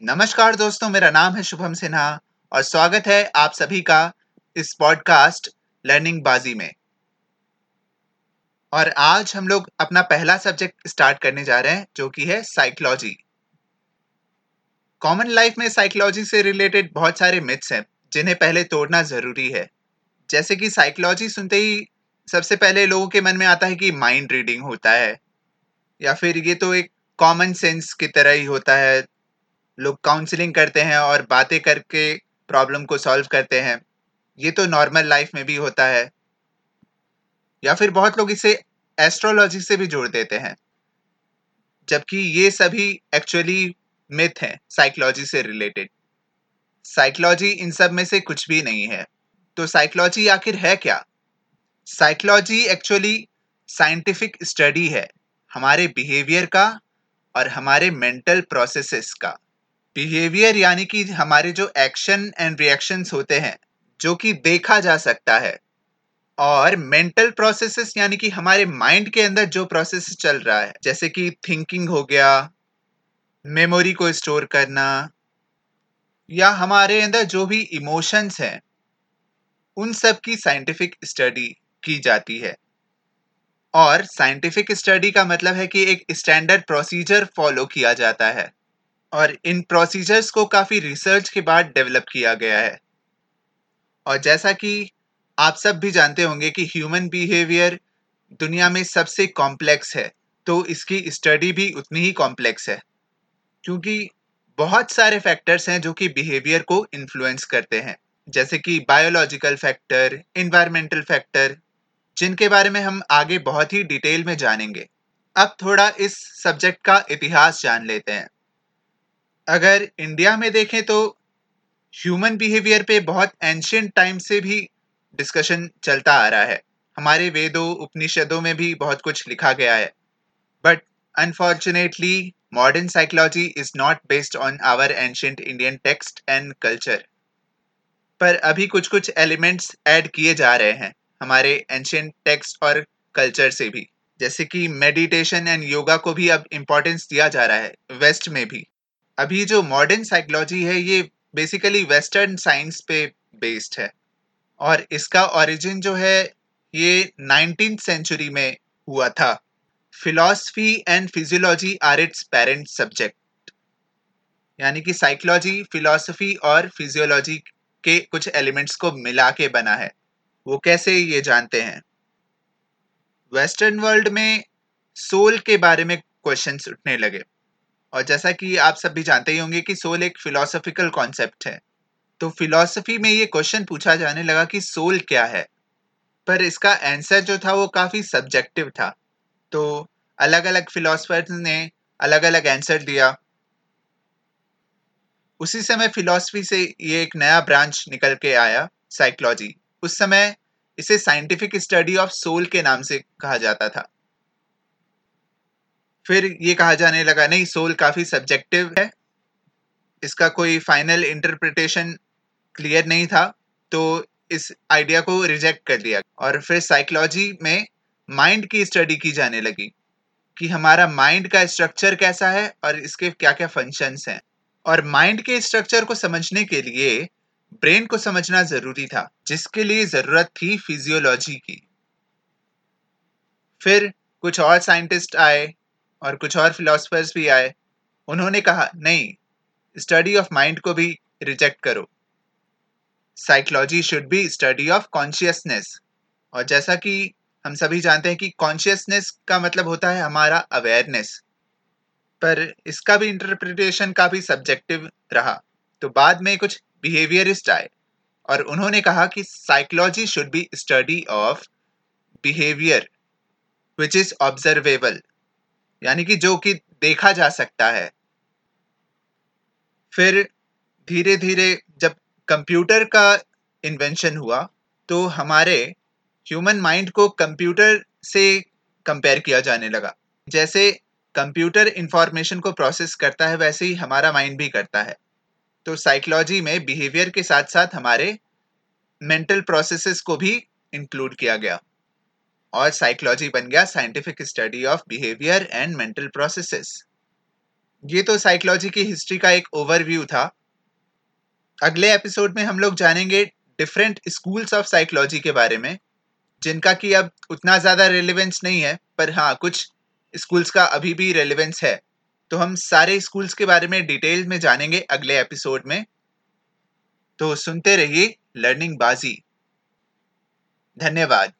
नमस्कार दोस्तों, मेरा नाम है शुभम सिन्हा और स्वागत है आप सभी का इस पॉडकास्ट लर्निंग बाजी में। और आज हम लोग अपना पहला सब्जेक्ट स्टार्ट करने जा रहे हैं, जो कि है साइकोलॉजी कॉमन लाइफ में साइकोलॉजी से रिलेटेड बहुत सारे मिथ्स हैं, जिन्हें पहले तोड़ना ज़रूरी है। जैसे कि साइकोलॉजी सुनते ही सबसे पहले लोगों के मन में आता है कि माइंड रीडिंग होता है, या फिर ये तो एक कॉमन सेंस की तरह ही होता है लोग काउंसलिंग करते हैं और बातें करके प्रॉब्लम को सॉल्व करते हैं। ये तो नॉर्मल लाइफ में भी होता है। या फिर बहुत लोग इसे एस्ट्रोलॉजी से भी जोड़ देते हैं। जबकि ये सभी एक्चुअली मिथ हैं साइकोलॉजी से रिलेटेड साइकोलॉजी इन सब में से कुछ भी नहीं है। तो साइकोलॉजी आखिर है क्या? साइकोलॉजी एक्चुअली साइंटिफिक स्टडी है। हमारे बिहेवियर का और हमारे मेंटल प्रोसेसेस का। बिहेवियर यानी कि हमारे जो एक्शन एंड रिएक्शंस होते हैं, जो कि देखा जा सकता है। और मेंटल प्रोसेसेस यानी कि हमारे माइंड के अंदर जो प्रोसेस चल रहा है, जैसे कि थिंकिंग हो गया, मेमोरी को स्टोर करना, या हमारे अंदर जो भी इमोशंस हैं, उन सब की साइंटिफिक स्टडी की जाती है। और साइंटिफिक स्टडी का मतलब है कि एक स्टैंडर्ड प्रोसीजर फॉलो किया जाता है। और इन प्रोसीजर्स को काफ़ी रिसर्च के बाद डेवलप किया गया है। और जैसा कि आप सब भी जानते होंगे कि ह्यूमन बिहेवियर दुनिया में सबसे कॉम्प्लेक्स है तो इसकी स्टडी भी उतनी ही कॉम्प्लेक्स है। क्योंकि बहुत सारे फैक्टर्स हैं जो कि बिहेवियर को इन्फ्लुएंस करते हैं। जैसे कि बायोलॉजिकल फैक्टर इन्वायरमेंटल फैक्टर जिनके बारे में हम आगे बहुत ही डिटेल में जानेंगे। अब थोड़ा इस सब्जेक्ट का इतिहास जान लेते हैं। अगर इंडिया में देखें तो ह्यूमन बिहेवियर पे बहुत एंशियंट टाइम से भी डिस्कशन चलता आ रहा है। हमारे वेदों, उपनिषदों में भी बहुत कुछ लिखा गया है। But unfortunately modern psychology is not based on our ancient Indian text and culture पर अभी कुछ कुछ एलिमेंट्स ऐड किए जा रहे हैं हमारे एंशियंट टेक्स्ट और कल्चर से भी। जैसे कि मेडिटेशन एंड योगा को भी अब इम्पोर्टेंस दिया जा रहा है वेस्ट में भी। अभी जो मॉडर्न साइकोलॉजी है, ये बेसिकली वेस्टर्न साइंस पे बेस्ड है। और इसका ओरिजिन जो है, ये नाइनटीन सेंचुरी में हुआ था। Philosophy and physiology are its parent subject यानी कि साइकोलॉजी फिलॉसफी और फिजियोलॉजी के कुछ एलिमेंट्स को मिला के बना है। वो कैसे ये जानते हैं? वेस्टर्न वर्ल्ड में सोल के बारे में क्वेश्चंस उठने लगे। और जैसा कि आप सब भी जानते ही होंगे कि सोल एक फिलोसफिकल कॉन्सेप्ट है। तो फिलॉसफी में ये क्वेश्चन पूछा जाने लगा कि सोल क्या है? पर इसका आंसर जो था वो काफ़ी सब्जेक्टिव था। तो अलग अलग फिलोसफर्स ने अलग अलग आंसर दिया। उसी समय फिलॉसफी से ये एक नया ब्रांच निकल के आया साइकोलॉजी उस समय इसे साइंटिफिक स्टडी ऑफ़ सोल के नाम से कहा जाता था। फिर ये कहा जाने लगा, नहीं सोल काफ़ी सब्जेक्टिव है। इसका कोई फाइनल इंटरप्रिटेशन क्लियर नहीं था तो इस आइडिया को रिजेक्ट कर दिया। और फिर साइकोलॉजी में माइंड की स्टडी की जाने लगी कि हमारा माइंड का स्ट्रक्चर कैसा है और इसके क्या क्या फ़ंक्शंस हैं। और माइंड के स्ट्रक्चर को समझने के लिए ब्रेन को समझना ज़रूरी था, जिसके लिए ज़रूरत थी फिजियोलॉजी की। फिर कुछ और साइंटिस्ट आए और कुछ और फिलोसफर्स भी आए। उन्होंने कहा, नहीं स्टडी ऑफ़ माइंड को भी रिजेक्ट करो। Psychology should be study of consciousness और जैसा कि हम सभी जानते हैं कि कॉन्शियसनेस का मतलब होता है हमारा अवेयरनेस पर इसका भी इंटरप्रिटेशन काफ़ी सब्जेक्टिव रहा। तो बाद में कुछ बिहेवियरिस्ट आए और उन्होंने कहा कि psychology should be study of behaviour which is observable यानी कि जो कि देखा जा सकता है। फिर धीरे धीरे जब कंप्यूटर का इन्वेंशन हुआ तो हमारे ह्यूमन माइंड को कंप्यूटर से कंपेयर किया जाने लगा। जैसे कंप्यूटर इंफॉर्मेशन को प्रोसेस करता है, वैसे ही हमारा माइंड भी करता है। तो साइकोलॉजी में बिहेवियर के साथ साथ हमारे मेंटल प्रोसेसेस को भी इंक्लूड किया गया। और साइकोलॉजी बन गया scientific study of behaviour and mental processes ये तो साइकोलॉजी की हिस्ट्री का एक ओवरव्यू था। अगले एपिसोड में हम लोग जानेंगे डिफरेंट स्कूल्स ऑफ़ साइकोलॉजी के बारे में, जिनका कि अब उतना ज़्यादा रेलिवेंस नहीं है, पर हाँ कुछ स्कूल्स का अभी भी रेलिवेंस है। तो हम सारे स्कूल्स के बारे में डिटेल में जानेंगे अगले एपिसोड में। तो सुनते रहिए लर्निंग बाजी धन्यवाद।